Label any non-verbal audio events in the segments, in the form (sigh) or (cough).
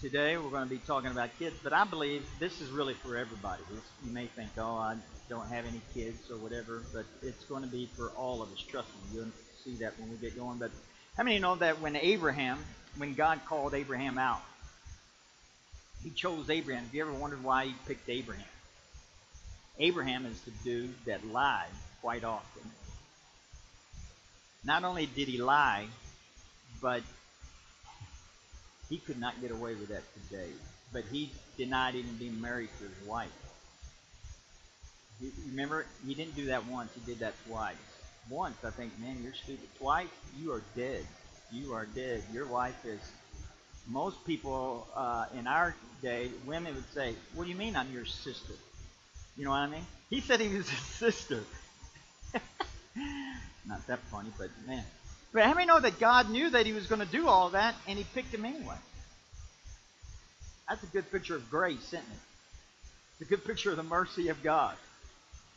today we're going to be talking about kids, but I believe this is really for everybody. You may think, oh, I don't have any kids or whatever, but it's going to be for all of us. Trust me, you'll see that when we get going. But how many know that when Abraham, when God called Abraham out, he chose Abraham. Have you ever wondered why he picked Abraham? Abraham is the dude that lied quite often. Not only did he lie, but he could not get away with that today. But he denied even being married to his wife. remember, he didn't do that once. He did that twice. Once, I think, man, you're stupid. Twice, you are dead. You are dead. Your wife is. Most people uh, in our day, women would say, "What do you mean I'm your sister?" You know what I mean? He said he was his (laughs) sister. (laughs) Not that funny, but man, but how many know that God knew that he was going to do all that and he picked him anyway? That's a good picture of grace, isn't it? It's a good picture of the mercy of God.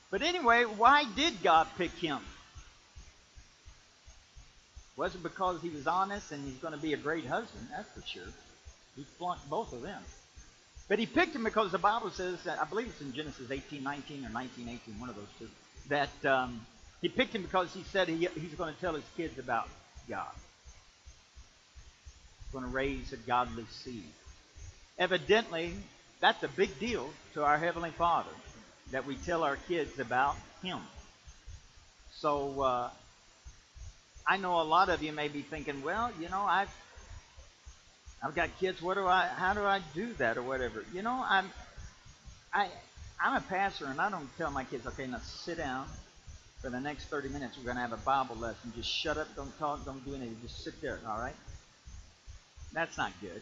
But anyway, why did God pick him? Was it because he was honest and he's going to be a great husband? That's for sure. He flunked both of them. But he picked him because the Bible says, that, I believe it's in Genesis 18, 19 or 19, 18, one of those two, that um, he picked him because he said he, he's going to tell his kids about God. He's going to raise a godly seed. Evidently, that's a big deal to our Heavenly Father that we tell our kids about Him. So, uh, I know a lot of you may be thinking, well, you know, I've I've got kids. What do I? How do I do that or whatever? You know, I'm I I'm a pastor, and I don't tell my kids, okay, now sit down for the next 30 minutes, we're going to have a Bible lesson. Just shut up, don't talk, don't do anything. Just sit there, all right? That's not good.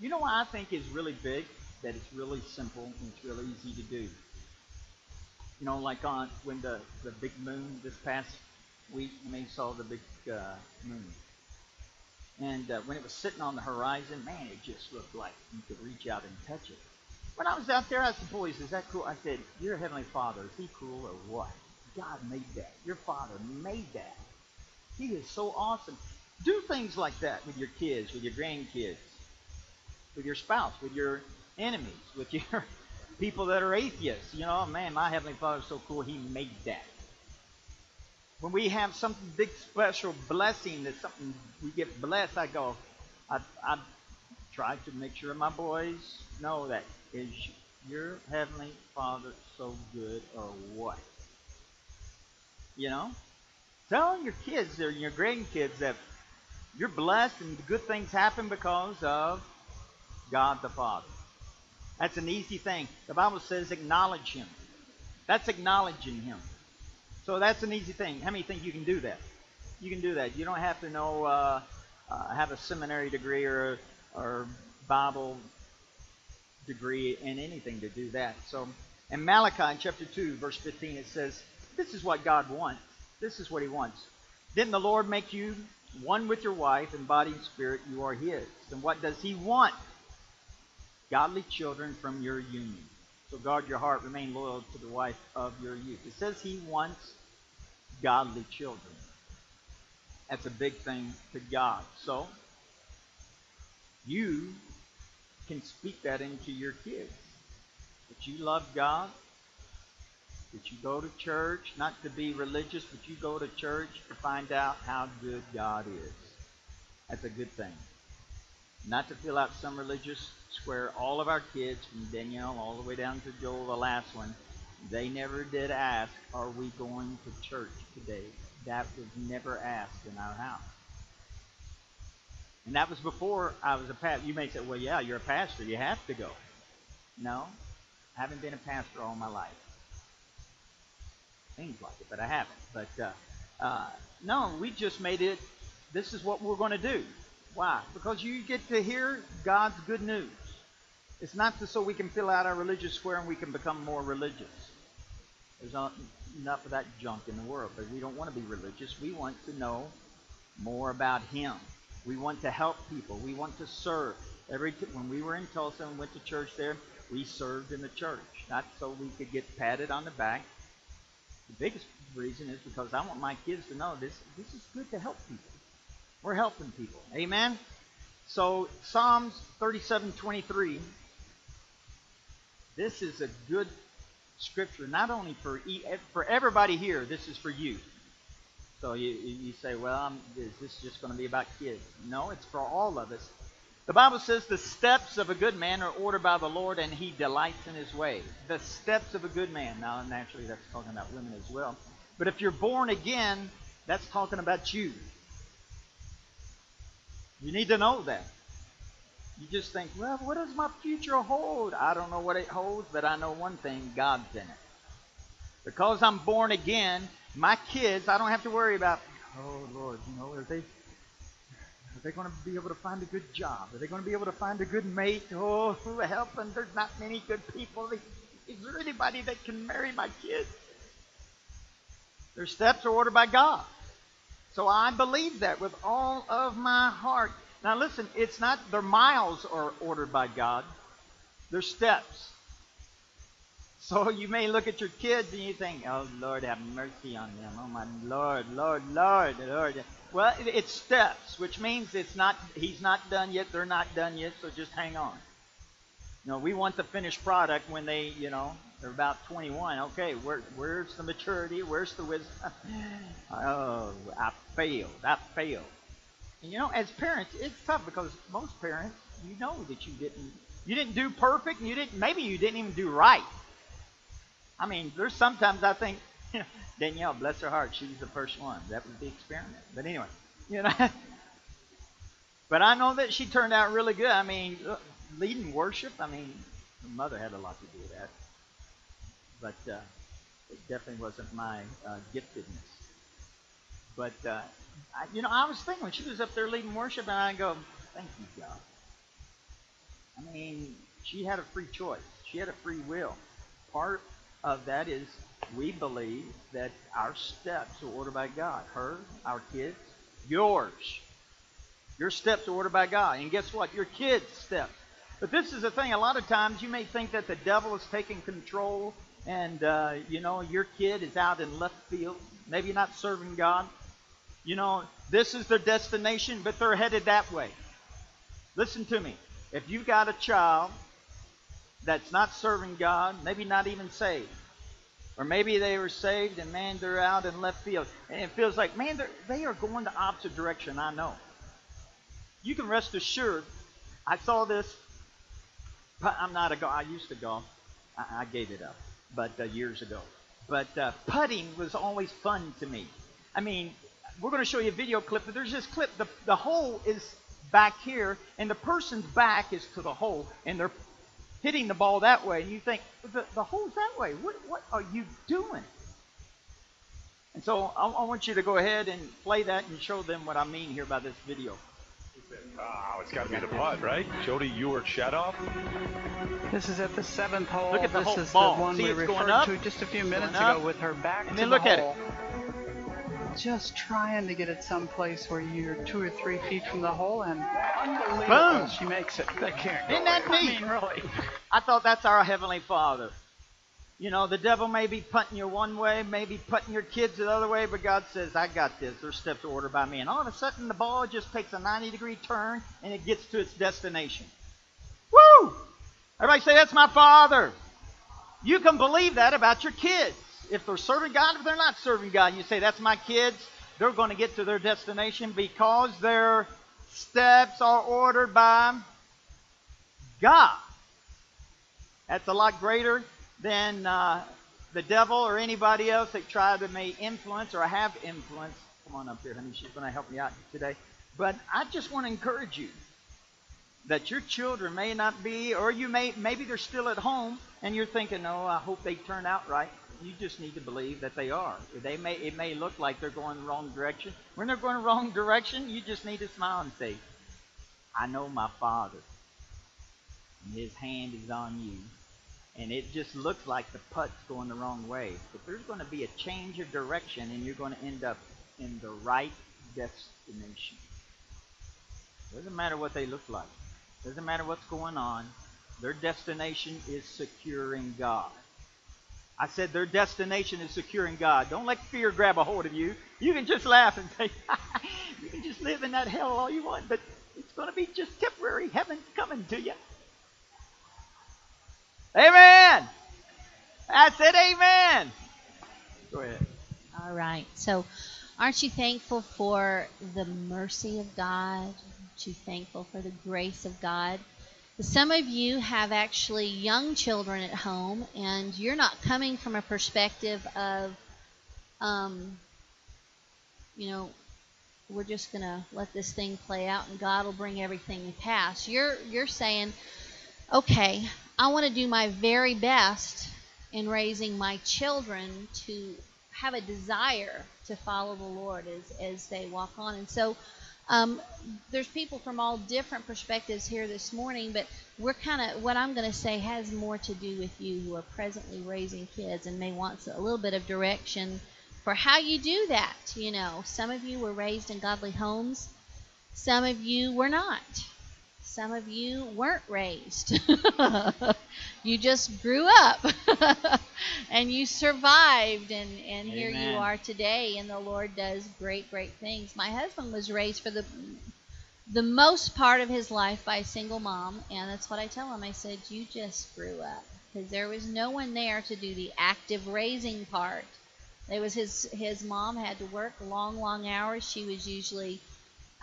You know what I think is really big? That it's really simple and it's really easy to do. You know, like on when the, the big moon this past week, you may saw the big uh, moon. And uh, when it was sitting on the horizon, man, it just looked like you could reach out and touch it. When I was out there, I asked the boys, is that cool? I said, your Heavenly Father, is he cool or what? God made that. Your father made that. He is so awesome. Do things like that with your kids, with your grandkids, with your spouse, with your enemies, with your (laughs) people that are atheists. You know, man, my Heavenly Father is so cool, He made that. When we have something big, special blessing, that something we get blessed, I go, I, I try to make sure my boys know that is your Heavenly Father so good or what? You know? Tell your kids or your grandkids that you're blessed and good things happen because of God the Father. That's an easy thing. The Bible says acknowledge Him. That's acknowledging Him. So that's an easy thing. How many think you can do that? You can do that. You don't have to know, uh, uh, have a seminary degree or, or Bible degree in anything to do that. So in Malachi chapter 2, verse 15, it says, this is what God wants. This is what He wants. Didn't the Lord make you one with your wife in body and spirit? You are His. And what does He want? Godly children from your union. So guard your heart, remain loyal to the wife of your youth. It says He wants godly children. That's a big thing to God. So you can speak that into your kids. That you love God, that you go to church, not to be religious, but you go to church to find out how good God is. That's a good thing. Not to fill out some religious square. All of our kids, from Danielle all the way down to Joel, the last one, they never did ask, Are we going to church today? That was never asked in our house. And that was before I was a pastor. You may say, Well, yeah, you're a pastor. You have to go. No, I haven't been a pastor all my life. Seems like it, but I haven't. But uh, uh, no, we just made it. This is what we're going to do. Why? Because you get to hear God's good news. It's not so we can fill out our religious square and we can become more religious. There's not enough of that junk in the world, but we don't want to be religious. We want to know more about Him. We want to help people. We want to serve. Every t- when we were in Tulsa and went to church there, we served in the church, not so we could get patted on the back, the biggest reason is because I want my kids to know this this is good to help people. We're helping people. Amen? So Psalms 37:23. This is a good scripture, not only for for everybody here. This is for you. So you you say, well, I'm, is this just going to be about kids? No, it's for all of us. The Bible says the steps of a good man are ordered by the Lord, and he delights in his way. The steps of a good man. Now, naturally, that's talking about women as well. But if you're born again, that's talking about you. You need to know that. You just think, well, what does my future hold? I don't know what it holds, but I know one thing God's in it. Because I'm born again, my kids, I don't have to worry about, oh, Lord, you know, are they are they going to be able to find a good job? Are they going to be able to find a good mate? Oh, (laughs) help! And there's not many good people. Is there anybody that can marry my kids? Their steps are ordered by God. So I believe that with all of my heart. Now listen, it's not their miles are ordered by God. Their steps. So you may look at your kids and you think, "Oh Lord, have mercy on them. Oh my Lord, Lord, Lord, Lord." Well, it's steps, which means it's not. He's not done yet. They're not done yet. So just hang on. Know, we want the finished product when they, you know, they're about 21. Okay, where, where's the maturity? Where's the wisdom? (laughs) oh, I failed. I failed. And you know, as parents, it's tough because most parents, you know that you didn't, you didn't do perfect. And you didn't. Maybe you didn't even do right. I mean, there's sometimes I think, you (laughs) know, Danielle, bless her heart, she was the first one. That was the experiment. But anyway, you know. (laughs) but I know that she turned out really good. I mean, leading worship, I mean, her mother had a lot to do with that. But uh, it definitely wasn't my uh, giftedness. But, uh, I, you know, I was thinking when she was up there leading worship, and I go, thank you, God. I mean, she had a free choice. She had a free will. Part of that is we believe that our steps are ordered by God. Her, our kids, yours. Your steps are ordered by God. And guess what? Your kids' steps but this is the thing. A lot of times you may think that the devil is taking control and, uh, you know, your kid is out in left field, maybe not serving God. You know, this is their destination, but they're headed that way. Listen to me. If you've got a child that's not serving God, maybe not even saved, or maybe they were saved and man, they're out in left field, and it feels like, man, they are going the opposite direction. I know. You can rest assured. I saw this I'm not a golf. I used to golf. I, I gave it up, but uh, years ago. But uh, putting was always fun to me. I mean, we're going to show you a video clip, but there's this clip. The, the hole is back here, and the person's back is to the hole, and they're hitting the ball that way. And you think, the, the hole's that way. What, what are you doing? And so I, I want you to go ahead and play that and show them what I mean here by this video. Oh, it's got to be the putt, right? Jodi Ewart Shadoff. This is at the seventh hole. Look at the this whole is ball. the one See, we it's referred going to just a few minutes ago with her back And to then the look at it. Just trying to get it someplace where you're two or three feet from the hole, and unbelievable, Boom. she makes it. That can't Isn't that I neat? mean, really. I thought that's our Heavenly Father. You know, the devil may be putting you one way, maybe putting your kids the other way, but God says, I got this. Their steps are ordered by me. And all of a sudden, the ball just takes a 90 degree turn and it gets to its destination. Woo! Everybody say, That's my Father. You can believe that about your kids. If they're serving God, if they're not serving God, you say, That's my kids. They're going to get to their destination because their steps are ordered by God. That's a lot greater than uh, the devil or anybody else that tried to may influence or have influence. Come on up here, honey. She's going to help me out today. But I just want to encourage you that your children may not be, or you may maybe they're still at home, and you're thinking, "Oh, I hope they turn out right." You just need to believe that they are. They may it may look like they're going the wrong direction. When they're going the wrong direction, you just need to smile and say, "I know my Father, and His hand is on you." and it just looks like the putt's going the wrong way. But there's going to be a change of direction, and you're going to end up in the right destination. Doesn't matter what they look like. Doesn't matter what's going on. Their destination is securing God. I said their destination is securing God. Don't let fear grab a hold of you. You can just laugh and say, (laughs) you can just live in that hell all you want, but It's going to be just temporary. Heaven's coming to you. Amen. That's it. Amen. Go ahead. All right. So, aren't you thankful for the mercy of God? Aren't you thankful for the grace of God? Some of you have actually young children at home, and you're not coming from a perspective of, um, you know, we're just gonna let this thing play out, and God will bring everything to pass. You're you're saying, okay, I want to do my very best in raising my children to have a desire to follow the Lord as as they walk on, and so um, there's people from all different perspectives here this morning, but we're kind of what I'm going to say has more to do with you who are presently raising kids and may want a little bit of direction for how you do that. You know, some of you were raised in godly homes, some of you were not. Some of you weren't raised. (laughs) you just grew up (laughs) and you survived, and, and here you are today, and the Lord does great, great things. My husband was raised for the the most part of his life by a single mom, and that's what I tell him. I said, You just grew up. Because there was no one there to do the active raising part. It was his his mom had to work long, long hours. She was usually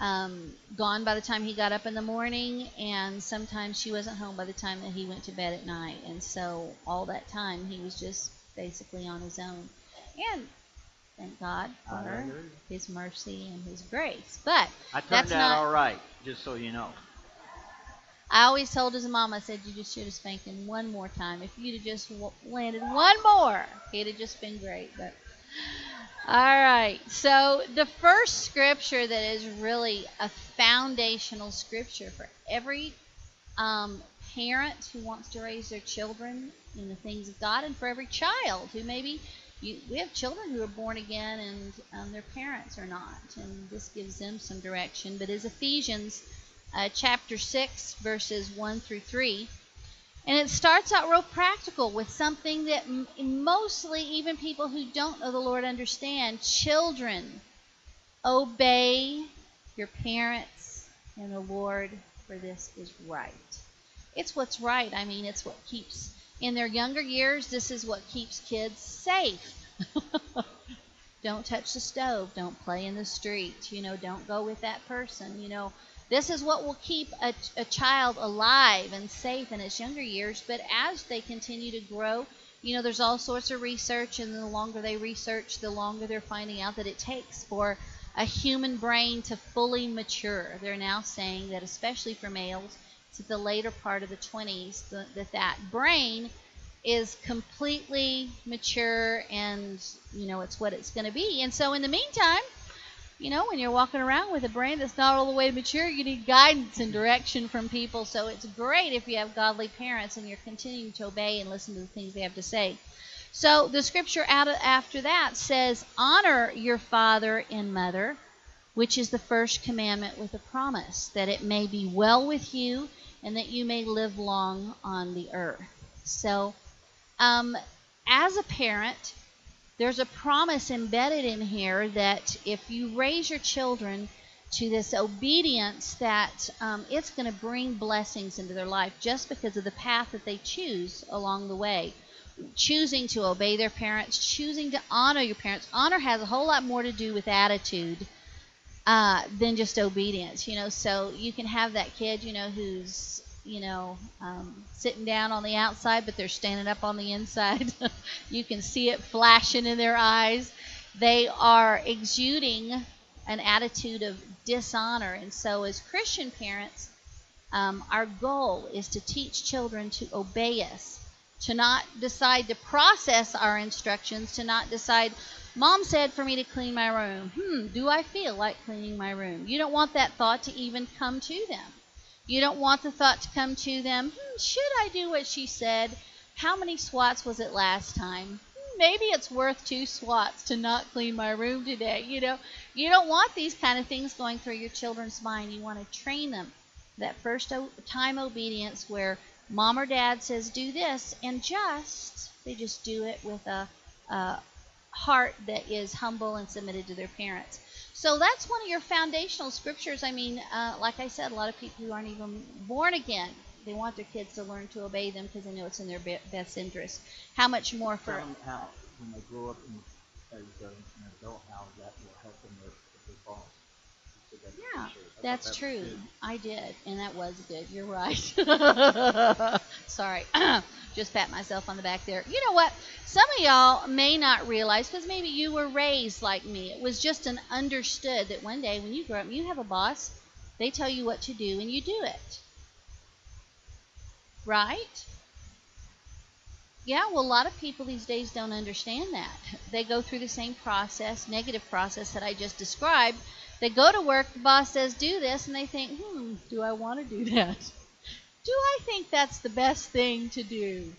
um, gone by the time he got up in the morning, and sometimes she wasn't home by the time that he went to bed at night. And so all that time he was just basically on his own. And thank God for His mercy and His grace. But I turned that's out not, all right, just so you know. I always told his mom, I said, you just should have spanked him one more time. If you'd have just landed one more, he'd have just been great. But all right. So the first scripture that is really a foundational scripture for every um, parent who wants to raise their children in the things of God, and for every child who maybe you, we have children who are born again and um, their parents are not, and this gives them some direction. But is Ephesians uh, chapter six, verses one through three. And it starts out real practical with something that mostly even people who don't know the Lord understand. Children, obey your parents and the Lord, for this is right. It's what's right. I mean, it's what keeps, in their younger years, this is what keeps kids safe. (laughs) don't touch the stove. Don't play in the street. You know, don't go with that person. You know, this is what will keep a, a child alive and safe in its younger years. But as they continue to grow, you know, there's all sorts of research, and the longer they research, the longer they're finding out that it takes for a human brain to fully mature. They're now saying that, especially for males, to the later part of the 20s that that brain is completely mature and you know it's what it's going to be. And so in the meantime, you know, when you're walking around with a brain that's not all the way mature, you need guidance and direction from people. So it's great if you have godly parents and you're continuing to obey and listen to the things they have to say. So the scripture after that says, Honor your father and mother, which is the first commandment with a promise, that it may be well with you and that you may live long on the earth. So, um, as a parent, there's a promise embedded in here that if you raise your children to this obedience that um, it's going to bring blessings into their life just because of the path that they choose along the way. Choosing to obey their parents choosing to honor your parents. Honor has a whole lot more to do with attitude uh, than just obedience you know? So you can have that kid you know who's you know, um, sitting down on the outside, but they're standing up on the inside. (laughs) you can see it flashing in their eyes. They are exuding an attitude of dishonor. And so, as Christian parents, um, our goal is to teach children to obey us, to not decide to process our instructions, to not decide, Mom said for me to clean my room. Hmm, do I feel like cleaning my room? You don't want that thought to even come to them. You don't want the thought to come to them, hmm, should I do what she said? How many swats was it last time? Hmm, maybe it's worth two swats to not clean my room today. You know, you don't want these kind of things going through your children's mind. You want to train them that first time obedience where mom or dad says do this and just they just do it with a, a heart that is humble and submitted to their parents. So that's one of your foundational scriptures. I mean, uh, like I said, a lot of people who aren't even born again, they want their kids to learn to obey them because they know it's in their be- best interest. How much more for them how, when they grow up in, as uh, an adult, how that will help them with their boss. You said that Yeah. I That's that true. I did, and that was good. You're right. (laughs) Sorry. (clears throat) Just pat myself on the back there. You know what? Some of y'all may not realize because maybe you were raised like me. It was just an understood that one day when you grow up, you have a boss. They tell you what to do, and you do it. Right? Yeah, well, a lot of people these days don't understand that. They go through the same process, negative process that I just described. They go to work, the boss says, do this, and they think, hmm, do I want to do (laughs) that? Do I think that's the best thing to do?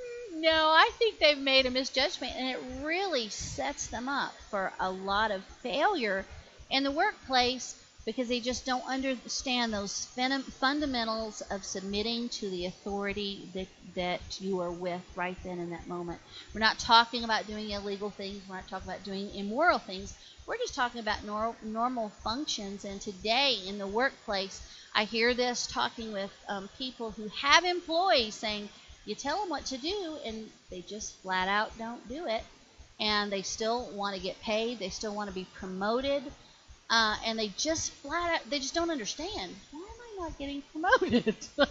Hmm, No, I think they've made a misjudgment, and it really sets them up for a lot of failure in the workplace because they just don't understand those fundamentals of submitting to the authority that, that you are with right then in that moment. We're not talking about doing illegal things, we're not talking about doing immoral things. We're just talking about nor- normal functions. And today in the workplace, I hear this talking with um, people who have employees saying, you tell them what to do, and they just flat out don't do it. And they still want to get paid, they still want to be promoted uh, and they just flat out they just don't understand why am I not getting (laughs) promoted? (laughs)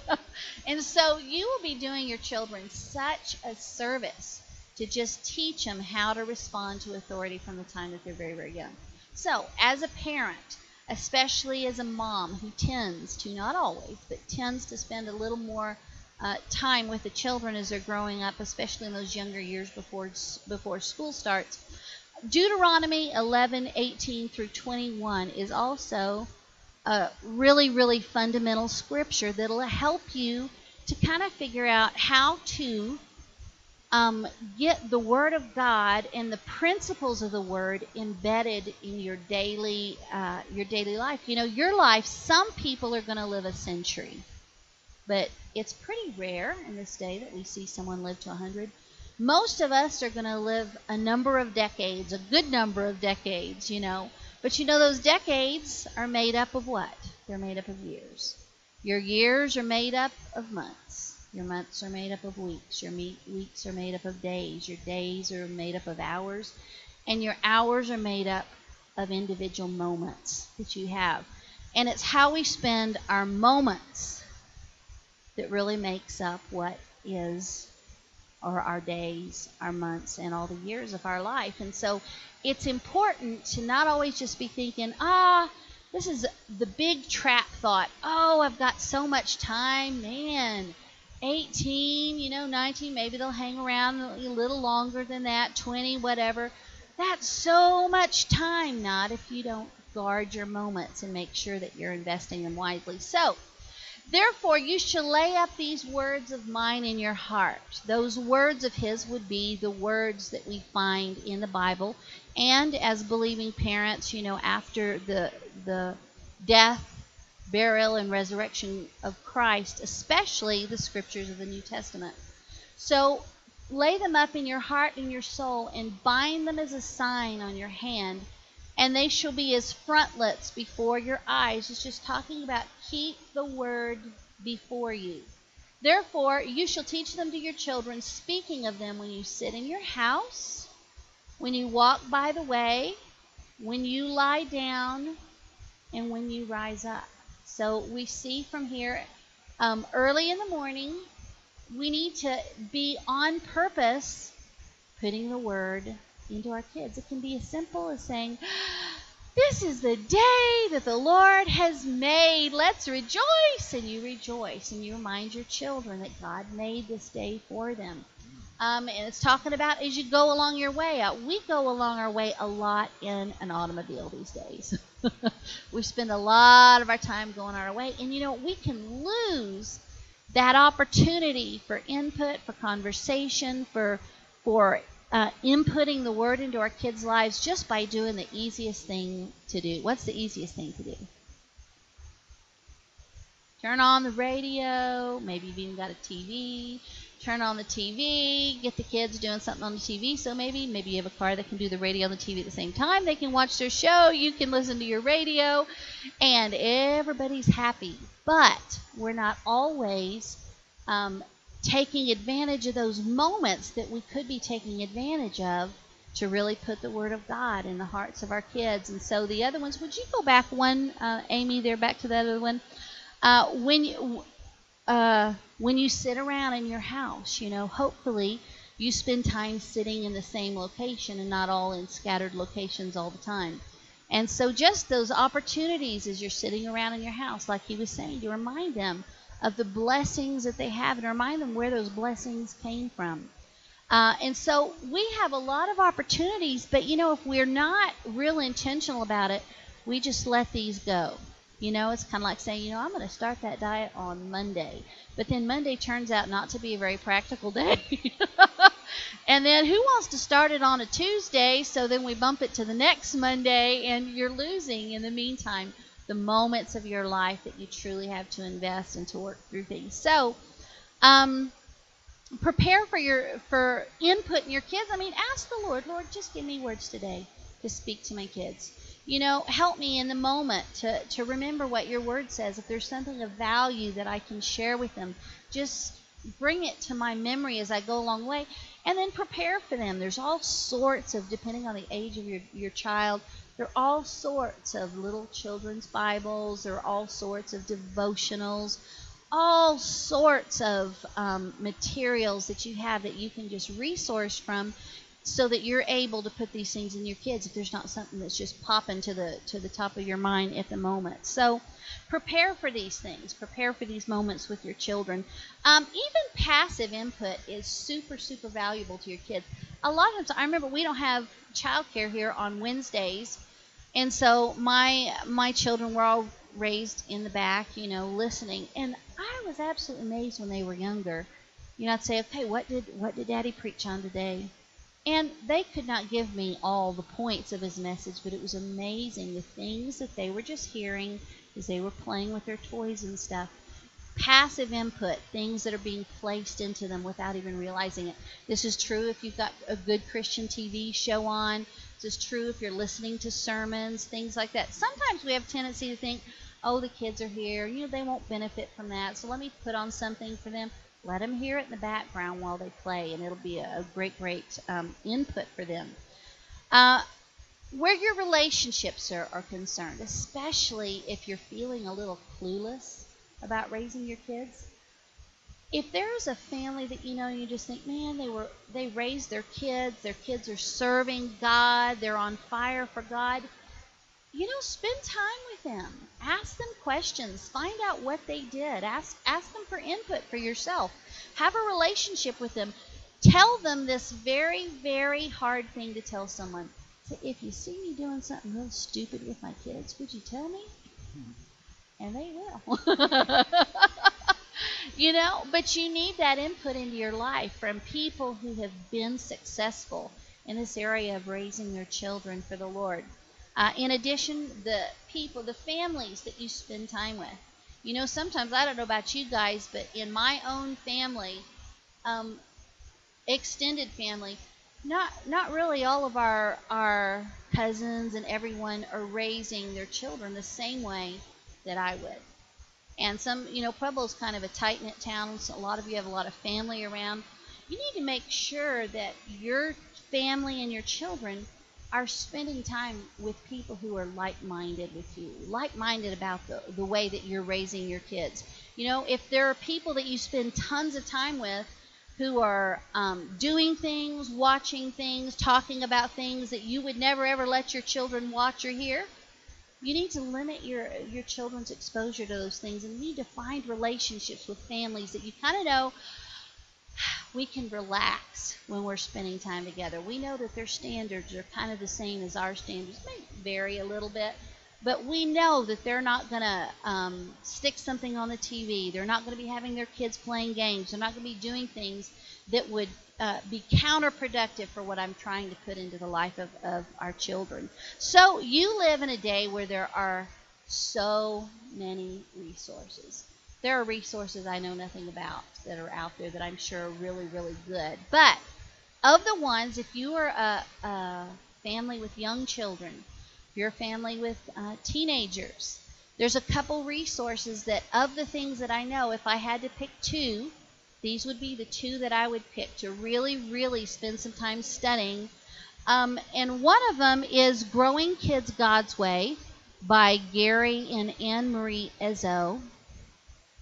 and so you will be doing your children such a service to just teach them how to respond to authority from the time that they're very very young. So as a parent, especially as a mom who tends to not always but tends to spend a little more uh, time with the children as they're growing up, especially in those younger years before before school starts. Deuteronomy 11, 18 through 21 is also a really, really fundamental scripture that'll help you to kind of figure out how to um, get the Word of God and the principles of the Word embedded in your daily uh, your daily life. You know, your life. Some people are going to live a century, but it's pretty rare in this day that we see someone live to 100 most of us are going to live a number of decades, a good number of decades, you know. But you know, those decades are made up of what? They're made up of years. Your years are made up of months. Your months are made up of weeks. Your weeks are made up of days. Your days are made up of hours. And your hours are made up of individual moments that you have. And it's how we spend our moments that really makes up what is or our days, our months, and all the years of our life. And so it's important to not always just be thinking, ah, this is the big trap thought. Oh, I've got so much time. Man, 18, you know, 19, maybe they'll hang around a little longer than that, 20, whatever. That's so much time, not if you don't guard your moments and make sure that you're investing them wisely. So, Therefore, you shall lay up these words of mine in your heart. Those words of his would be the words that we find in the Bible. And as believing parents, you know, after the, the death, burial, and resurrection of Christ, especially the scriptures of the New Testament. So lay them up in your heart and your soul and bind them as a sign on your hand and they shall be as frontlets before your eyes. It's just talking about keep the word before you. Therefore, you shall teach them to your children, speaking of them when you sit in your house, when you walk by the way, when you lie down, and when you rise up. So we see from here um, early in the morning, we need to be on purpose putting the word into our kids. It can be as simple as saying, (gasps) This is the day that the Lord has made. Let's rejoice. And you rejoice and you remind your children that God made this day for them. Um, and it's talking about as you go along your way. Uh, we go along our way a lot in an automobile these days. (laughs) we spend a lot of our time going our way. And you know, we can lose that opportunity for input, for conversation, for for uh, inputting the word into our kids' lives just by doing the easiest thing to do. What's the easiest thing to do? Turn on the radio. Maybe you've even got a TV. Turn on the TV. Get the kids doing something on the TV. So maybe maybe you have a car that can do the radio and the TV at the same time. They can watch their show. You can listen to your radio, and everybody's happy. But we're not always um, taking advantage of those moments that we could be taking advantage of to really put the Word of God in the hearts of our kids. And so the other ones, would you go back one, uh, Amy, there, back to that other one? Uh, when you uh, when you sit around in your house, you know, hopefully you spend time sitting in the same location and not all in scattered locations all the time. And so just those opportunities as you're sitting around in your house, like he was saying, to remind them of the blessings that they have and remind them where those blessings came from. Uh, and so we have a lot of opportunities, but you know, if we're not real intentional about it, we just let these go. You know, it's kind of like saying, you know, I'm going to start that diet on Monday. But then Monday turns out not to be a very practical day. (laughs) and then who wants to start it on a Tuesday? So then we bump it to the next Monday, and you're losing in the meantime the moments of your life that you truly have to invest and to work through things. So, um, prepare for your for input in your kids. I mean, ask the Lord, Lord, just give me words today to speak to my kids. You know, help me in the moment to, to remember what your word says. If there's something of value that I can share with them, just bring it to my memory as I go along the way. And then prepare for them. There's all sorts of, depending on the age of your, your child, there are all sorts of little children's Bibles. There are all sorts of devotionals. All sorts of um, materials that you have that you can just resource from so that you're able to put these things in your kids if there's not something that's just popping to the to the top of your mind at the moment. So prepare for these things. Prepare for these moments with your children. Um, even passive input is super super valuable to your kids a lot of times i remember we don't have childcare here on wednesdays and so my my children were all raised in the back, you know, listening. And I was absolutely amazed when they were younger. You know, I'd say, okay, what did what did Daddy preach on today? And they could not give me all the points of his message, but it was amazing the things that they were just hearing as they were playing with their toys and stuff. Passive input, things that are being placed into them without even realizing it. This is true if you've got a good Christian TV show on. This is true if you're listening to sermons, things like that. Sometimes we have a tendency to think, oh, the kids are here. You know, they won't benefit from that. So let me put on something for them. Let them hear it in the background while they play, and it'll be a, a great, great um, input for them. Uh, where your relationships are, are concerned, especially if you're feeling a little clueless about raising your kids, if there's a family that you know you just think man they were they raised their kids their kids are serving god they're on fire for god you know, spend time with them. Ask them questions. Find out what they did. Ask ask them for input for yourself. Have a relationship with them. Tell them this very, very hard thing to tell someone. Say, if you see me doing something real stupid with my kids, would you tell me? Hmm. And they will. (laughs) (laughs) you know, but you need that input into your life from people who have been successful in this area of raising their children for the Lord. Uh, in addition, the people, the families that you spend time with. You know, sometimes I don't know about you guys, but in my own family, um, extended family, not not really all of our our cousins and everyone are raising their children the same way that I would. And some, you know, Pueblo's kind of a tight knit town, so a lot of you have a lot of family around. You need to make sure that your family and your children are spending time with people who are like-minded with you, like-minded about the, the way that you're raising your kids. You know, if there are people that you spend tons of time with who are um, doing things, watching things, talking about things that you would never ever let your children watch or hear, you need to limit your your children's exposure to those things, and you need to find relationships with families that you kind of know (sighs) we can relax when we're spending time together. We know that their standards are kind of the same as our standards, may vary a little bit, but we know that they're not going to um, stick something on the TV. They're not going to be having their kids playing games. They're not going to be doing things that would uh, be counterproductive for what I'm trying to put into the life of, of our children. So you live in a day where there are so many resources. there are resources I know nothing about that are out there that I'm sure are really, really good. But of the ones, if you are a, a family with young children, if you're a family with uh, teenagers, there's a couple resources that, of the things that I know, if I had to pick two, these would be the two that I would pick to really, really spend some time studying. Um, and one of them is Growing Kids God's Way by Gary and Anne Marie Ezzo.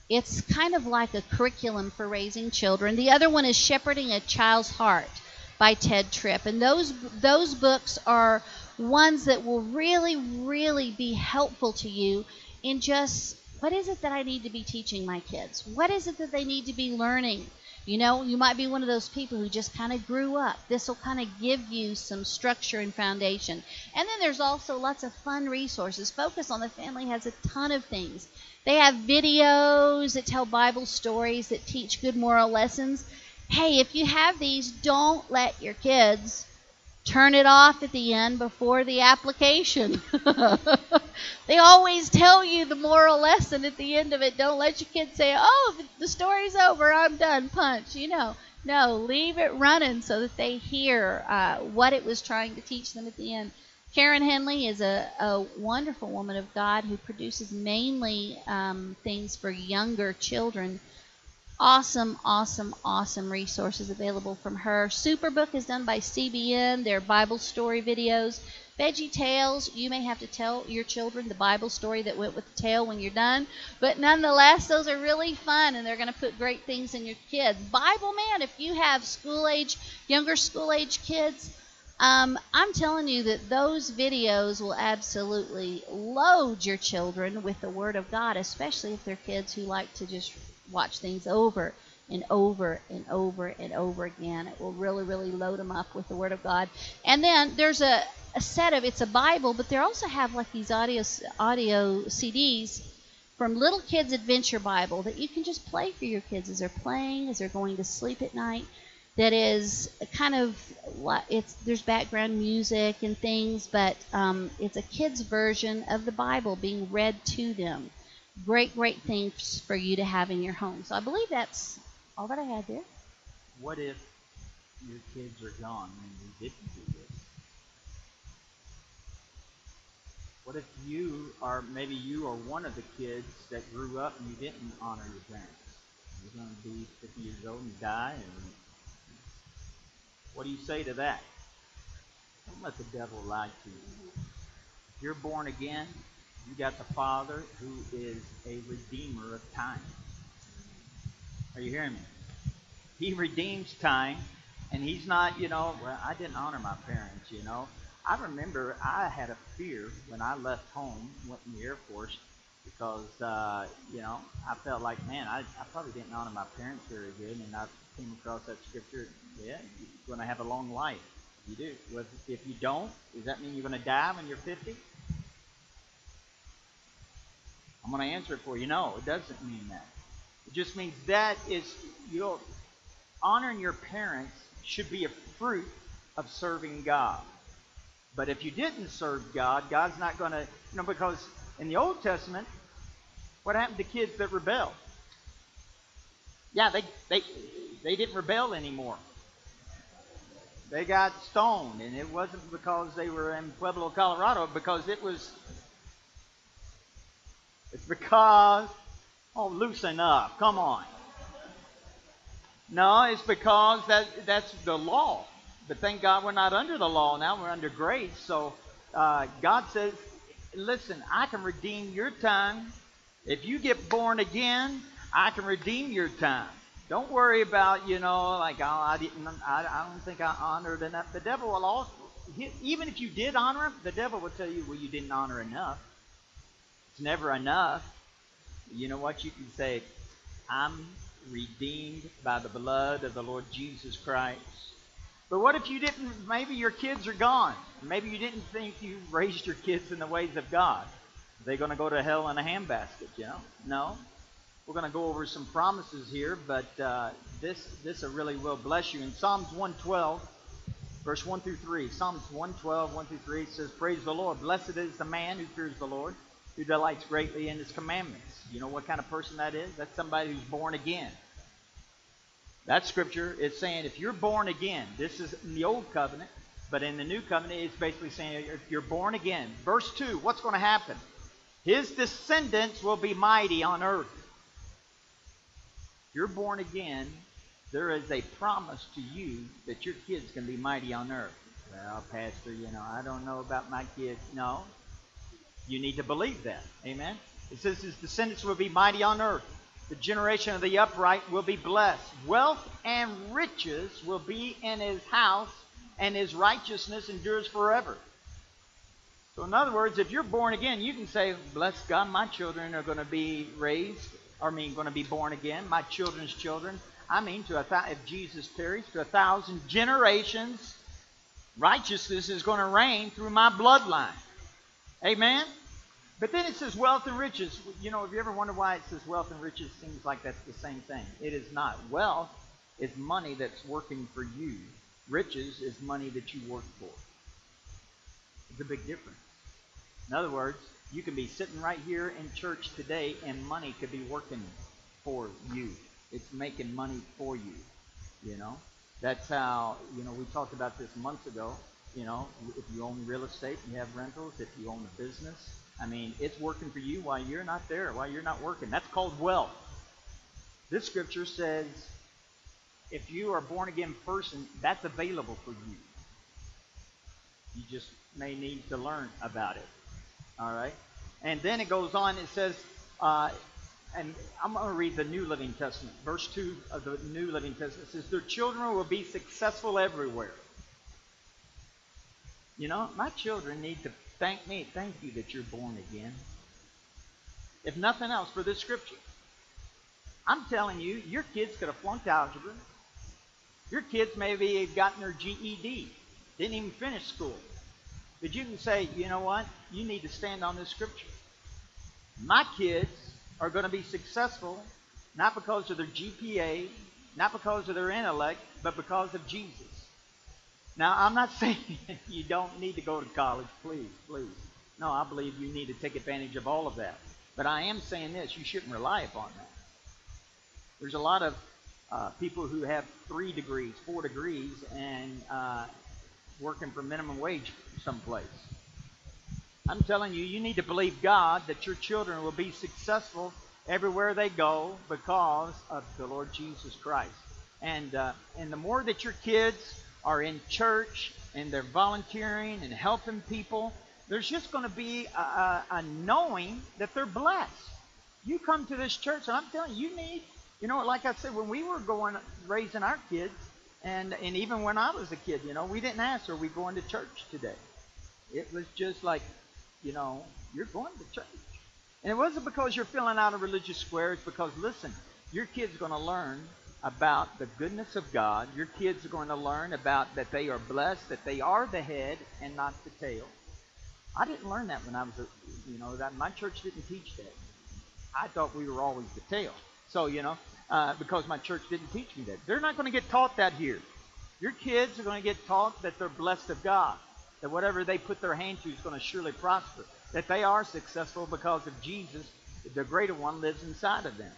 It's kind of like a curriculum for raising children. The other one is Shepherding a Child's Heart by Tedd Tripp. And those those books are ones that will really, really be helpful to you in just what is it that I need to be teaching my kids? What is it that they need to be learning? You know, you might be one of those people who just kind of grew up. This will kind of give you some structure and foundation. And then there's also lots of fun resources. Focus on the Family has a ton of things. They have videos that tell Bible stories that teach good moral lessons. Hey, if you have these, don't let your kids turn it off at the end before the application. (laughs) they always tell you the moral lesson at the end of it. Don't let your kids say, "Oh, the story's over. I'm done." Punch. You know, no, leave it running so that they hear uh, what it was trying to teach them at the end. Karyn Henley is a, a wonderful woman of God who produces mainly um, things for younger children awesome, awesome, awesome resources available from her. Superbook is done by CBN, their Bible story videos. Veggie Tales, you may have to tell your children the Bible story that went with the tale when you're done, but nonetheless, those are really fun and they're going to put great things in your kids. Bible Man, if you have school age, younger school age kids, um, I'm telling you that those videos will absolutely load your children with the Word of God, especially if they're kids who like to just watch things over and over and over and over again. It will really, really load them up with the Word of God. And then there's a, a set of it's a Bible, but they also have like these audio audio CDs from Little Kids Adventure Bible that you can just play for your kids as they're playing, as they're going to sleep at night. That is kind of it's there's background music and things, but um, it's a kid's version of the Bible being read to them great, great things for you to have in your home. So I believe that's all that I had there. What if your kids are gone and you didn't do this? What if you are maybe you are one of the kids that grew up and you didn't honor your parents? You're going to be 50 years old and die. And what do you say to that? Don't let the devil lie to you. If you're born again, you got the Father who is a redeemer of time. Are you hearing me? He redeems time, and he's not, you know, well, I didn't honor my parents, you know. I remember I had a fear when I left home, went in the Air Force, because, uh, you know, I felt like, man, I, I probably didn't honor my parents very good, and I came across that scripture, yeah, you're going to have a long life. You do. Well, if you don't, does that mean you're going to die when you're 50? I'm going to answer it for you. No, it doesn't mean that. It just means that is, you know, honoring your parents should be a fruit of serving God. But if you didn't serve God, God's not going to, you know, because in the Old Testament, what happened to kids that rebelled? Yeah, they they they didn't rebel anymore. They got stoned, and it wasn't because they were in Pueblo, Colorado, because it was it's because, oh, loosen up. Come on. No, it's because that that's the law. But thank God we're not under the law now. We're under grace. So uh, God says, listen, I can redeem your time. If you get born again, I can redeem your time. Don't worry about, you know, like, oh, I didn't, I, I don't think I honored enough. The devil will also, even if you did honor him, the devil will tell you, well, you didn't honor enough never enough. You know what? You can say, I'm redeemed by the blood of the Lord Jesus Christ. But what if you didn't, maybe your kids are gone. Maybe you didn't think you raised your kids in the ways of God. Are they going to go to hell in a handbasket, you know? No. We're going to go over some promises here, but uh, this, this really will bless you. In Psalms 112, verse 1 through 3, Psalms 112, 1 through 3 says, Praise the Lord. Blessed is the man who fears the Lord who delights greatly in his commandments. You know what kind of person that is? That's somebody who's born again. That scripture is saying if you're born again, this is in the old covenant, but in the new covenant, it's basically saying if you're born again. Verse 2, what's going to happen? His descendants will be mighty on earth. If You're born again, there is a promise to you that your kids can be mighty on earth. Well, Pastor, you know, I don't know about my kids. No. You need to believe that. Amen. It says his descendants will be mighty on earth. The generation of the upright will be blessed. Wealth and riches will be in his house, and his righteousness endures forever. So, in other words, if you're born again, you can say, Bless God, my children are going to be raised, or I mean, going to be born again, my children's children. I mean, to a th- if Jesus tarries, to a thousand generations, righteousness is going to reign through my bloodline. Amen? But then it says wealth and riches. You know, have you ever wondered why it says wealth and riches seems like that's the same thing? It is not. Wealth is money that's working for you. Riches is money that you work for. It's a big difference. In other words, you can be sitting right here in church today and money could be working for you. It's making money for you. You know? That's how, you know, we talked about this months ago. You know, if you own real estate, and you have rentals. If you own a business, I mean, it's working for you while you're not there, while you're not working. That's called wealth. This scripture says if you are born again person, that's available for you. You just may need to learn about it. All right? And then it goes on, it says, uh, and I'm going to read the New Living Testament. Verse 2 of the New Living Testament says, Their children will be successful everywhere. You know, my children need to thank me. Thank you that you're born again. If nothing else, for this scripture. I'm telling you, your kids could have flunked algebra. Your kids maybe have gotten their GED, didn't even finish school. But you can say, you know what? You need to stand on this scripture. My kids are going to be successful not because of their GPA, not because of their intellect, but because of Jesus. Now, I'm not (laughs) saying you don't need to go to college, please, please. No, I believe you need to take advantage of all of that. But I am saying this you shouldn't rely upon that. There's a lot of uh, people who have three degrees, four degrees, and uh, working for minimum wage someplace. I'm telling you, you need to believe God that your children will be successful everywhere they go because of the Lord Jesus Christ. And uh, and the more that your kids are in church and they're volunteering and helping people, there's just going to be a, a, a knowing that they're blessed. You come to this church, and I'm telling you, you need, you know, like I said, when we were going raising our kids, and and even when I was a kid, you know, we didn't ask, "Are we going to church today?" It was just like, you know, you're going to church, and it wasn't because you're filling out a religious square. It's because, listen, your kid's going to learn about the goodness of God. Your kids are going to learn about that they are blessed, that they are the head and not the tail. I didn't learn that when I was, a, you know, that my church didn't teach that. I thought we were always the tail. So, you know, uh, because my church didn't teach me that. They're not going to get taught that here. Your kids are going to get taught that they're blessed of God, that whatever they put their hand to is going to surely prosper, that they are successful because of Jesus, the greater one lives inside of them.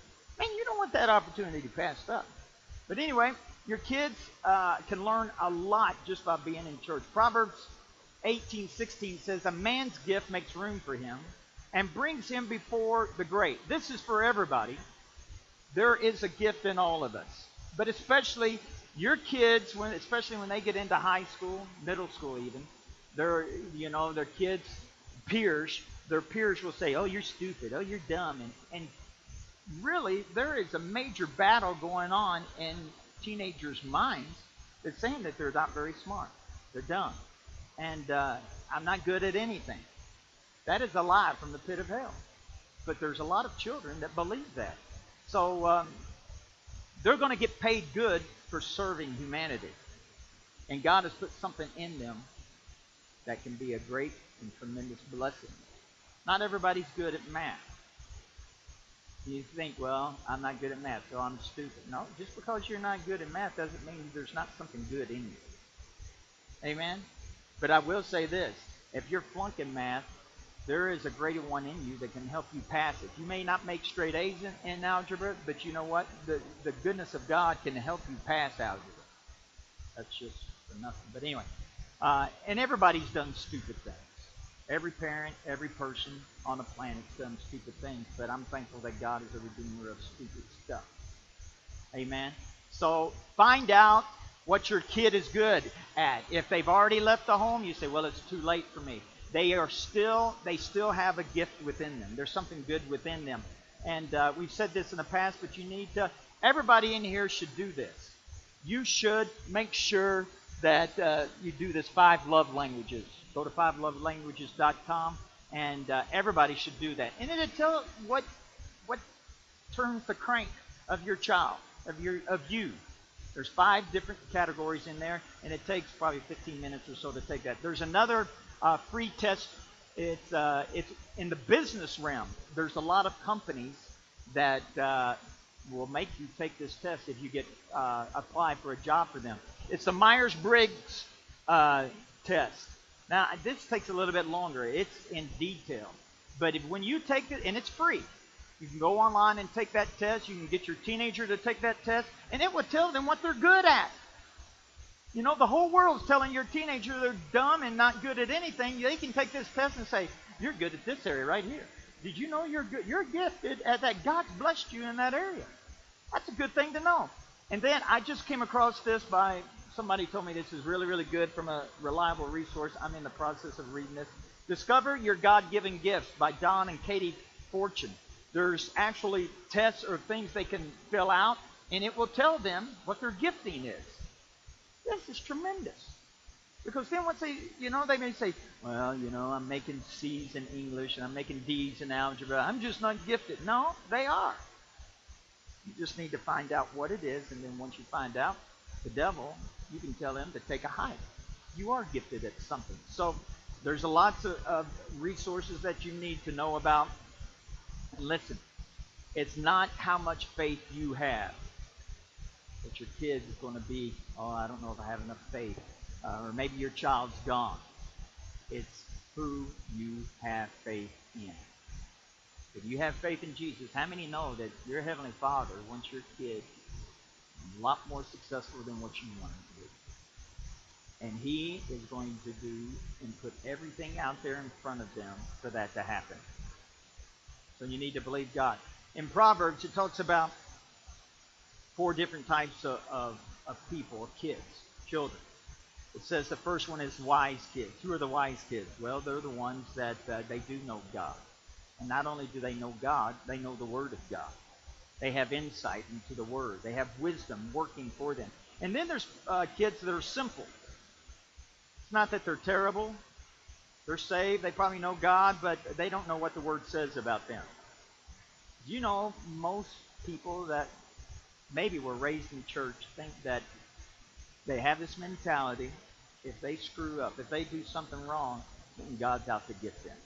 Want that opportunity pass up. But anyway, your kids uh, can learn a lot just by being in church. Proverbs 18:16 says, "A man's gift makes room for him and brings him before the great." This is for everybody. There is a gift in all of us, but especially your kids, when especially when they get into high school, middle school, even, they're you know their kids peers, their peers will say, "Oh, you're stupid. Oh, you're dumb," and and really, there is a major battle going on in teenagers' minds that's saying that they're not very smart. They're dumb. And uh, I'm not good at anything. That is a lie from the pit of hell. But there's a lot of children that believe that. So um, they're going to get paid good for serving humanity. And God has put something in them that can be a great and tremendous blessing. Not everybody's good at math. You think, well, I'm not good at math, so I'm stupid. No, just because you're not good at math doesn't mean there's not something good in you. Amen? But I will say this if you're flunking math, there is a greater one in you that can help you pass it. You may not make straight A's in, in algebra, but you know what? The, the goodness of God can help you pass algebra. That's just for nothing. But anyway, uh, and everybody's done stupid things. Every parent, every person on the planet's done stupid things, but I'm thankful that God is a redeemer of stupid stuff. Amen. So find out what your kid is good at. If they've already left the home, you say, "Well, it's too late for me." They are still they still have a gift within them. There's something good within them. And uh, we've said this in the past, but you need to. Everybody in here should do this. You should make sure that uh, you do this five love languages. Go to fivelovelanguages.com, and uh, everybody should do that. And it'll tell what what turns the crank of your child, of your of you. There's five different categories in there, and it takes probably 15 minutes or so to take that. There's another uh, free test. It's uh, it's in the business realm. There's a lot of companies that uh, will make you take this test if you get uh, apply for a job for them. It's the Myers Briggs uh, test. Now this takes a little bit longer. It's in detail, but if, when you take it, and it's free. You can go online and take that test. You can get your teenager to take that test, and it will tell them what they're good at. You know, the whole world's telling your teenager they're dumb and not good at anything. They can take this test and say, You're good at this area right here. Did you know you're good? You're gifted at that. God's blessed you in that area. That's a good thing to know. And then I just came across this by somebody told me this is really, really good from a reliable resource. I'm in the process of reading this. Discover Your God Given Gifts by Don and Katie Fortune. There's actually tests or things they can fill out, and it will tell them what their gifting is. This is tremendous. Because then once they, you know, they may say, well, you know, I'm making C's in English and I'm making D's in algebra. I'm just not gifted. No, they are. You just need to find out what it is, and then once you find out, the devil, you can tell them to take a hike. You are gifted at something. So there's a lots of, of resources that you need to know about. Listen, it's not how much faith you have that your kid is going to be, oh, I don't know if I have enough faith. Uh, or maybe your child's gone. It's who you have faith in. If you have faith in Jesus, how many know that your Heavenly Father wants your kid a lot more successful than what you want? And He is going to do and put everything out there in front of them for that to happen. So you need to believe God. In Proverbs, it talks about four different types of, of, of people, of kids, children. It says the first one is wise kids. Who are the wise kids? Well, they're the ones that uh, they do know God. And not only do they know God, they know the Word of God. They have insight into the Word. They have wisdom working for them. And then there's uh, kids that are simple. Not that they're terrible. They're saved. They probably know God, but they don't know what the Word says about them. You know most people that maybe were raised in church think that they have this mentality if they screw up, if they do something wrong, then God's out to get them.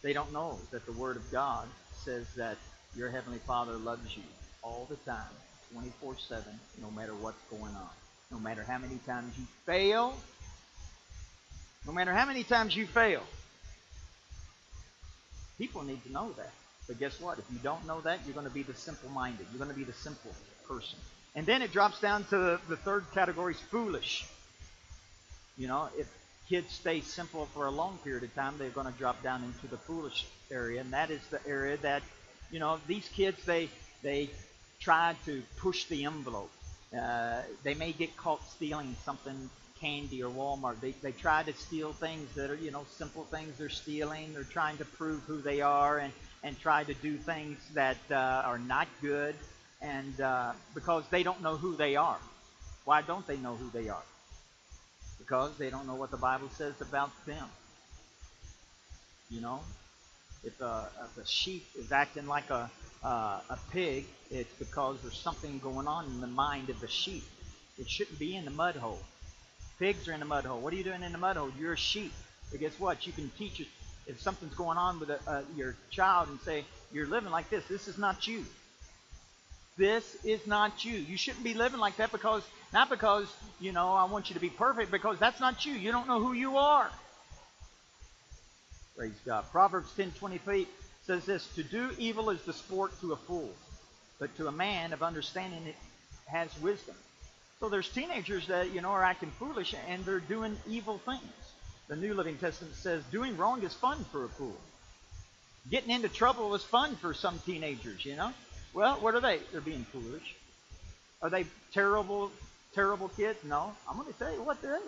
They don't know that the Word of God says that your Heavenly Father loves you all the time, 24 7, no matter what's going on. No matter how many times you fail, no matter how many times you fail. People need to know that. But guess what? If you don't know that, you're going to be the simple minded. You're going to be the simple person. And then it drops down to the, third category is foolish. You know, if kids stay simple for a long period of time, they're going to drop down into the foolish area. And that is the area that, you know, these kids, they, they try to push the envelope. Uh, they may get caught stealing something candy or Walmart. They, they try to steal things that are, you know, simple things they're stealing. They're trying to prove who they are and, and try to do things that uh, are not good and uh, because they don't know who they are. Why don't they know who they are? Because they don't know what the Bible says about them. You know, if a, if a sheep is acting like a, uh, a pig, it's because there's something going on in the mind of the sheep. It shouldn't be in the mud hole. Pigs are in the mud hole. What are you doing in the mud hole? You're a sheep. But guess what? You can teach it if something's going on with a, uh, your child and say, You're living like this. This is not you. This is not you. You shouldn't be living like that because, not because, you know, I want you to be perfect, because that's not you. You don't know who you are. Praise God. Proverbs 10:28 says this: "To do evil is the sport to a fool, but to a man of understanding it has wisdom." So there's teenagers that you know are acting foolish and they're doing evil things. The New Living Testament says doing wrong is fun for a fool. Getting into trouble is fun for some teenagers, you know. Well, what are they? They're being foolish. Are they terrible, terrible kids? No. I'm going to tell you what they're.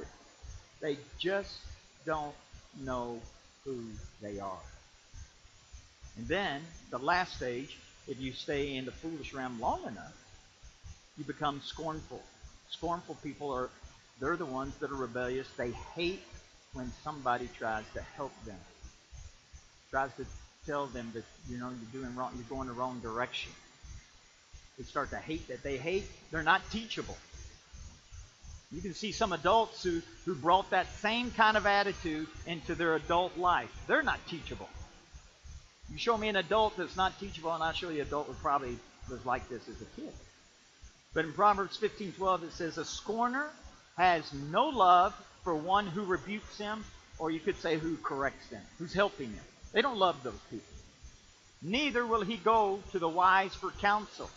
They just don't know who they are. And then the last stage, if you stay in the foolish realm long enough, you become scornful. Scornful people are they're the ones that are rebellious. They hate when somebody tries to help them. Tries to tell them that you know you're doing wrong, you're going the wrong direction. They start to hate that. They hate, they're not teachable. You can see some adults who, who brought that same kind of attitude into their adult life. They're not teachable. You show me an adult that's not teachable, and I'll show you an adult who probably was like this as a kid. But in Proverbs 15:12 it says, "A scorner has no love for one who rebukes him, or you could say who corrects them, who's helping them. They don't love those people. Neither will he go to the wise for counsel.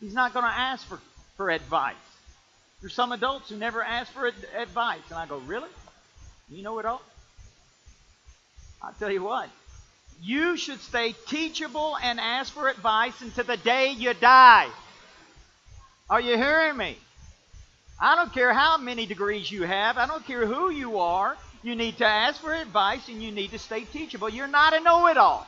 He's not going to ask for, for advice. There's some adults who never ask for advice. And I go, Really? You know it all? I'll tell you what. You should stay teachable and ask for advice until the day you die. Are you hearing me? I don't care how many degrees you have. I don't care who you are. You need to ask for advice and you need to stay teachable. You're not a know it all.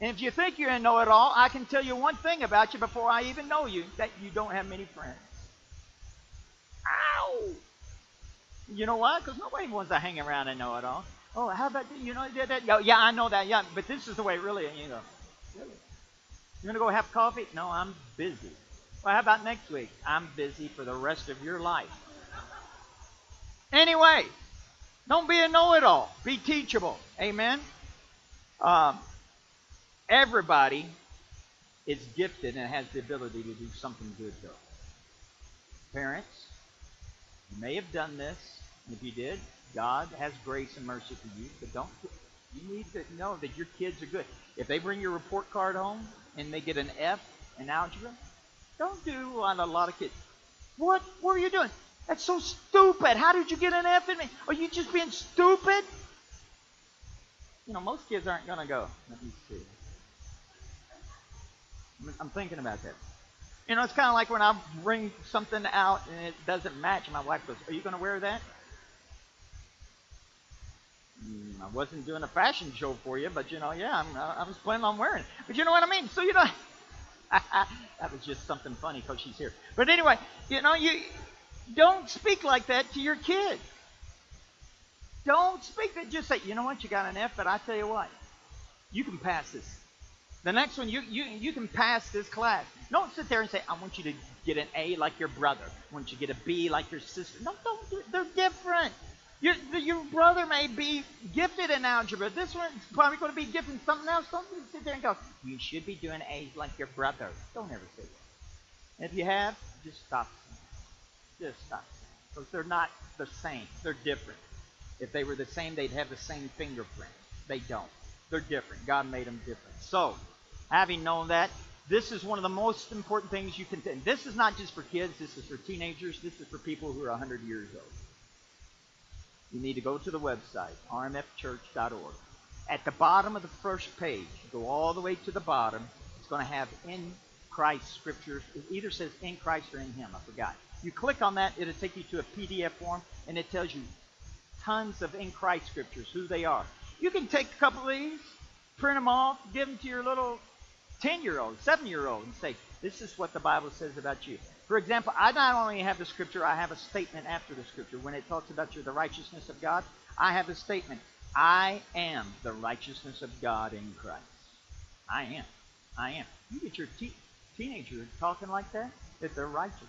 And if you think you're a know it all, I can tell you one thing about you before I even know you that you don't have many friends. You know why? Because nobody wants to hang around and know it all. Oh, how about you know did that? Yeah, yeah, I know that. Yeah, but this is the way really. You go, really? You gonna go have coffee? No, I'm busy. Well, how about next week? I'm busy for the rest of your life. Anyway, don't be a know-it-all. Be teachable. Amen. Um, everybody is gifted and has the ability to do something good, though. Parents, you may have done this. And if you did, God has grace and mercy for you, but don't. You need to know that your kids are good. If they bring your report card home and they get an F in algebra, don't do what a lot of kids. What? What are you doing? That's so stupid. How did you get an F in me? Are you just being stupid? You know, most kids aren't going to go. Let me see. I'm thinking about that. You know, it's kind of like when I bring something out and it doesn't match. My wife goes, "Are you going to wear that?" Mm, I wasn't doing a fashion show for you, but you know, yeah, I'm, I was planning on wearing it. But you know what I mean? So you know, (laughs) that was just something funny because she's here. But anyway, you know, you don't speak like that to your kids. Don't speak that. Just say, you know what, you got an F, but I tell you what, you can pass this. The next one, you, you, you can pass this class. Don't sit there and say, I want you to get an A like your brother. I want you to get a B like your sister. No, don't do it. They're different. Your, your brother may be gifted in algebra. This one's probably going to be gifted in something else. Don't sit there and go, you should be doing A's like your brother. Don't ever say that. If you have, just stop. Just stop. Because they're not the same. They're different. If they were the same, they'd have the same fingerprint. They don't. They're different. God made them different. So, having known that, this is one of the most important things you can. Th- this is not just for kids. This is for teenagers. This is for people who are 100 years old. You need to go to the website, rmfchurch.org. At the bottom of the first page, go all the way to the bottom. It's going to have in Christ scriptures. It either says in Christ or in Him. I forgot. You click on that, it'll take you to a PDF form, and it tells you tons of in Christ scriptures, who they are. You can take a couple of these, print them off, give them to your little 10 year old, 7 year old, and say, This is what the Bible says about you. For example, I not only have the scripture, I have a statement after the scripture. When it talks about you, the righteousness of God, I have a statement. I am the righteousness of God in Christ. I am. I am. You get your te- teenager talking like that, that they're righteous.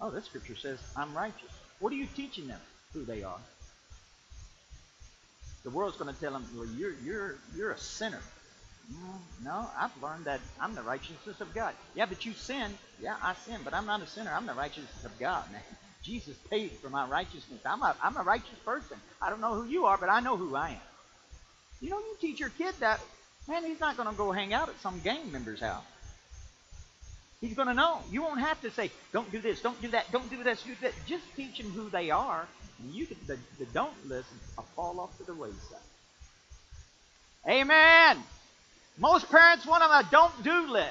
Oh, this scripture says, I'm righteous. What are you teaching them? Who they are. The world's going to tell them, well, you're, you're, you're a sinner. No, I've learned that I'm the righteousness of God. Yeah, but you sin. Yeah, I sin, but I'm not a sinner. I'm the righteousness of God. man. (laughs) Jesus paid for my righteousness. I'm a, I'm a righteous person. I don't know who you are, but I know who I am. You know, you teach your kid that, man, he's not going to go hang out at some gang member's house. He's going to know. You won't have to say, don't do this, don't do that, don't do this, do that. Just teach them who they are. And you can, the, the don't listen, will fall off to the wayside. Amen. Most parents want them a don't do list.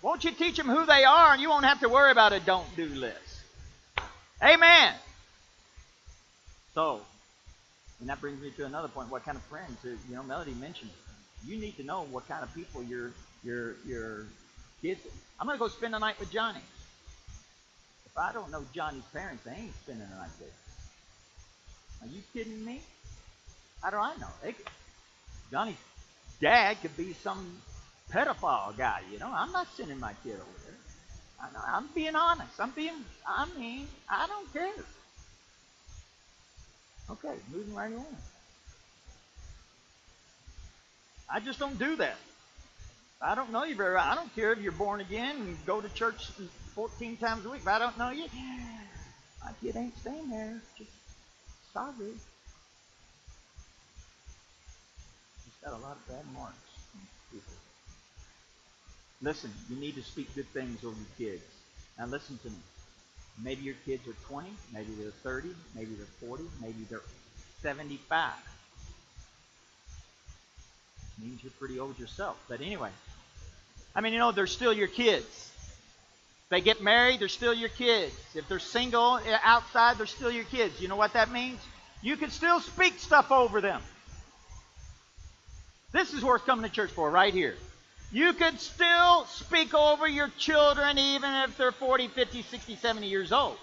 Won't you teach them who they are and you won't have to worry about a don't do list? Amen. So, and that brings me to another point. What kind of friends? Uh, you know, Melody mentioned You need to know what kind of people your your your kids. I'm gonna go spend the night with Johnny. If I don't know Johnny's parents, they ain't spending the night there. Are you kidding me? How do I know? They Johnny's dad could be some pedophile guy. You know, I'm not sending my kid over there. I am being honest. I'm being. I mean, I don't care. Okay, moving right along. I just don't do that. I don't know you very well. I don't care if you're born again and go to church 14 times a week. If I don't know you, my kid ain't staying there. Just sorry. He's got a lot of bad marks. Listen, you need to speak good things over your kids. Now listen to me. Maybe your kids are 20, maybe they're 30, maybe they're 40, maybe they're 75. Means you're pretty old yourself. But anyway, I mean, you know, they're still your kids. If they get married, they're still your kids. If they're single eh, outside, they're still your kids. You know what that means? You can still speak stuff over them. This is worth coming to church for, right here. You could still speak over your children even if they're 40, 50, 60, 70 years old.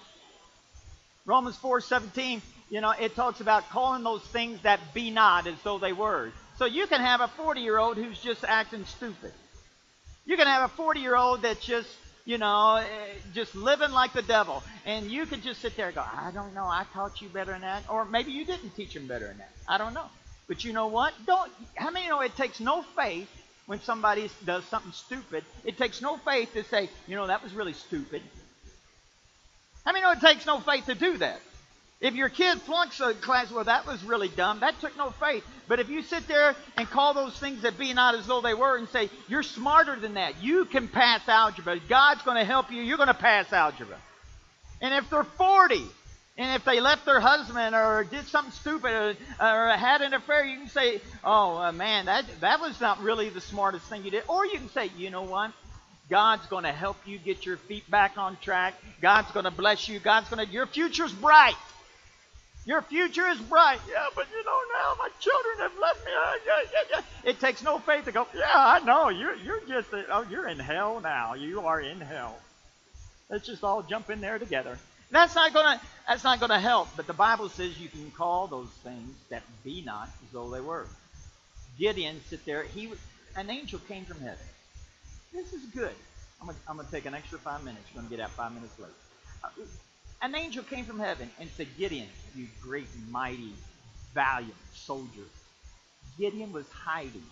Romans 4 17, you know, it talks about calling those things that be not as though they were. So you can have a 40 year old who's just acting stupid. You can have a 40 year old that's just, you know, eh, just living like the devil. And you could just sit there and go, I don't know, I taught you better than that. Or maybe you didn't teach him better than that. I don't know. But you know what? Don't, how many know it takes no faith when somebody does something stupid, it takes no faith to say, you know, that was really stupid. How many know it takes no faith to do that? If your kid flunks a class, well, that was really dumb. That took no faith. But if you sit there and call those things that be not as though they were and say, you're smarter than that, you can pass algebra. God's going to help you. You're going to pass algebra. And if they're 40 and if they left their husband or did something stupid or, or had an affair, you can say, oh, uh, man, that, that was not really the smartest thing you did. Or you can say, you know what? God's going to help you get your feet back on track. God's going to bless you. God's going to, your future's bright. Your future is bright. Yeah, but you know now my children have left me. Uh, yeah, yeah, yeah. It takes no faith to go. Yeah, I know. You're you're just oh you're in hell now. You are in hell. Let's just all jump in there together. That's not gonna that's not gonna help. But the Bible says you can call those things that be not as though they were. Gideon sit there. He an angel came from heaven. This is good. I'm gonna, I'm gonna take an extra five minutes. You're gonna get out five minutes late. Uh, an angel came from heaven and said, Gideon, you great, mighty, valiant soldier. Gideon was hiding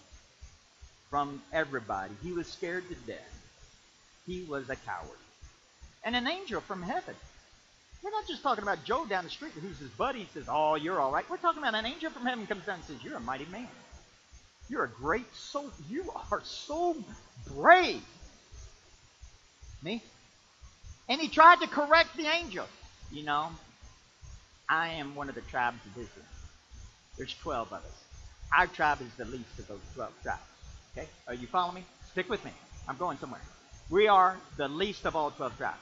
from everybody. He was scared to death. He was a coward. And an angel from heaven we're not just talking about Joe down the street who's his buddy says, Oh, you're all right. We're talking about an angel from heaven comes down and says, You're a mighty man. You're a great soul. You are so brave. Me? And he tried to correct the angel. You know, I am one of the tribes of Israel. There's 12 of us. Our tribe is the least of those 12 tribes. Okay? Are you following me? Stick with me. I'm going somewhere. We are the least of all 12 tribes.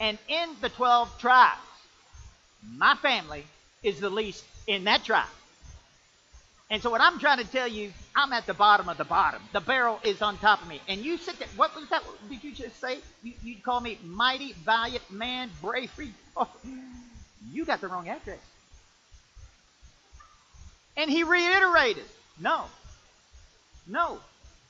And in the 12 tribes, my family is the least in that tribe. And so what I'm trying to tell you, I'm at the bottom of the bottom. The barrel is on top of me. And you said that, what was that? Did you just say? You, would call me mighty, valiant man, bravery. (laughs) Oh, you got the wrong address. And he reiterated, no, no.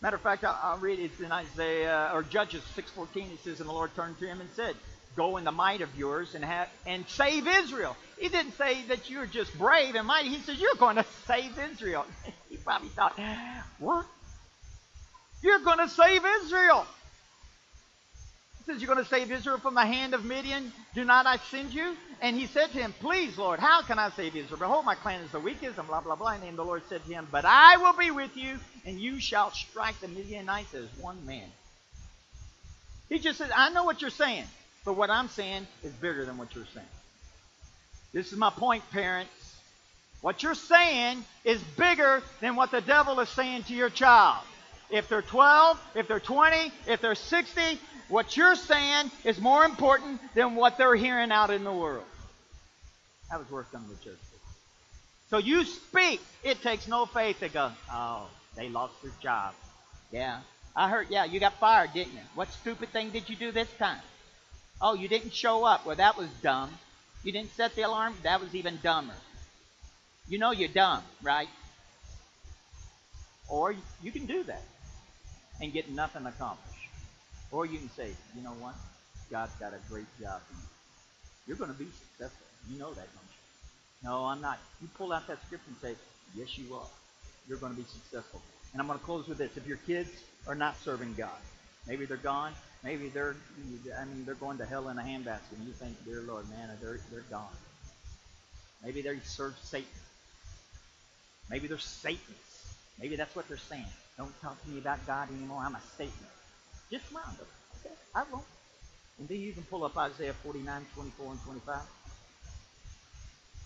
Matter of fact, I'll, I'll read it. In Isaiah, or Judges 6.14. It says, and the Lord turned to him and said, go in the might of yours and have and save Israel. He didn't say that you're just brave and mighty. He says you're going to save Israel. (laughs) he probably thought, what? You're going to save Israel. He says, You're going to save Israel from the hand of Midian. Do not I send you? And he said to him, Please, Lord, how can I save Israel? Behold, my clan is the weakest, and blah, blah, blah. And the Lord said to him, But I will be with you, and you shall strike the Midianites as one man. He just said, I know what you're saying, but what I'm saying is bigger than what you're saying. This is my point, parents. What you're saying is bigger than what the devil is saying to your child. If they're 12, if they're 20, if they're 60, what you're saying is more important than what they're hearing out in the world. That was worth coming to church. So you speak. It takes no faith to go, oh, they lost their job. Yeah. I heard, yeah, you got fired, didn't you? What stupid thing did you do this time? Oh, you didn't show up. Well, that was dumb. You didn't set the alarm. That was even dumber. You know you're dumb, right? Or you can do that and get nothing accomplished. Or you can say, you know what? God's got a great job for you. You're going to be successful. You know that, don't you? No, I'm not. You pull out that scripture and say, yes, you are. You're going to be successful. And I'm going to close with this. If your kids are not serving God, maybe they're gone, maybe they're, I mean, they're going to hell in a handbasket, and you think, dear Lord, man, they're, they're gone. Maybe they serve Satan. Maybe they're Satanists. Maybe that's what they're saying. Don't talk to me about God anymore. I'm a Satanist. Just round them. Okay, I won't. And then you can pull up Isaiah 49, 24, and 25.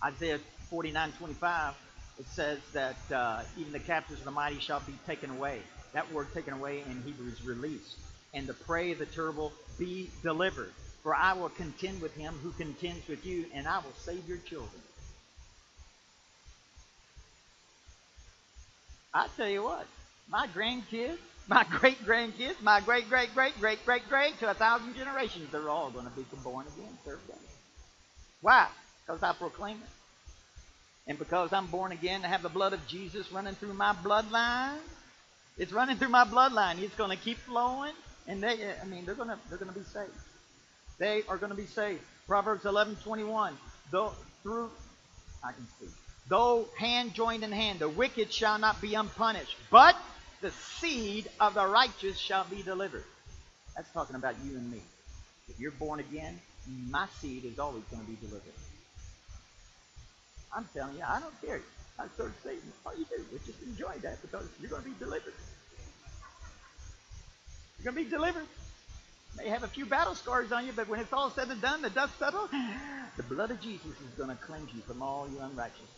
Isaiah 49, 25, it says that uh, even the captives of the mighty shall be taken away. That word taken away in Hebrew is released. And the prey of the terrible be delivered. For I will contend with him who contends with you, and I will save your children. I tell you what, my grandkids, my (laughs) great grandkids, my great great great great great great to a thousand generations, they're all going to be born again, serve God. Why? Because I proclaim it. And because I'm born again to have the blood of Jesus running through my bloodline, it's running through my bloodline. It's going to keep flowing, and they, I mean, they're to, they're to be saved. They are to be saved. Proverbs 11:21. Though through, I can speak. Though hand joined in hand, the wicked shall not be unpunished, but the seed of the righteous shall be delivered. That's talking about you and me. If you're born again, my seed is always going to be delivered. I'm telling you, I don't care. I serve Satan. All you do is just enjoy that because you're going to be delivered. You're going to be delivered. May have a few battle scars on you, but when it's all said and done, the dust settles, (gasps) the blood of Jesus is going to cleanse you from all your unrighteousness.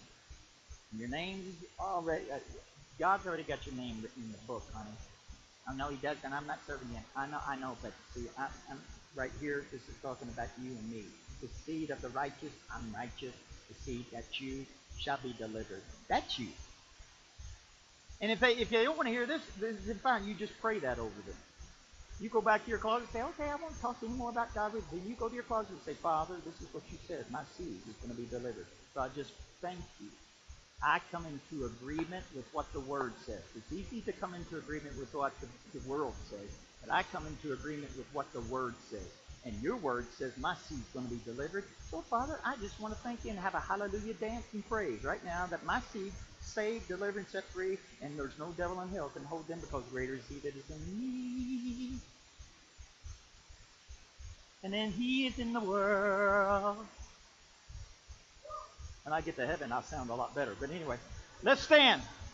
Your name's already, uh, God's already got your name written in the book, honey. I know He does, and I'm not serving you. I know, I know, but see, I, I'm right here. This is talking about you and me. The seed of the righteous, I'm righteous. The seed that you shall be delivered. That's you. And if they if they don't want to hear this, then fine. You just pray that over them. You go back to your closet and say, okay, I won't talk anymore about God. Then you go to your closet and say, Father, this is what you said. My seed is going to be delivered. So I just thank you. I come into agreement with what the Word says. It's easy to come into agreement with what the, the world says, but I come into agreement with what the Word says. And your Word says my seed's going to be delivered. So, Father, I just want to thank you and have a hallelujah dance and praise right now that my seed saved, delivered, and set free, and there's no devil in hell can hold them because greater is he that is in me. And then he is in the world. And I get to heaven, I'll sound a lot better. But anyway, let's stand.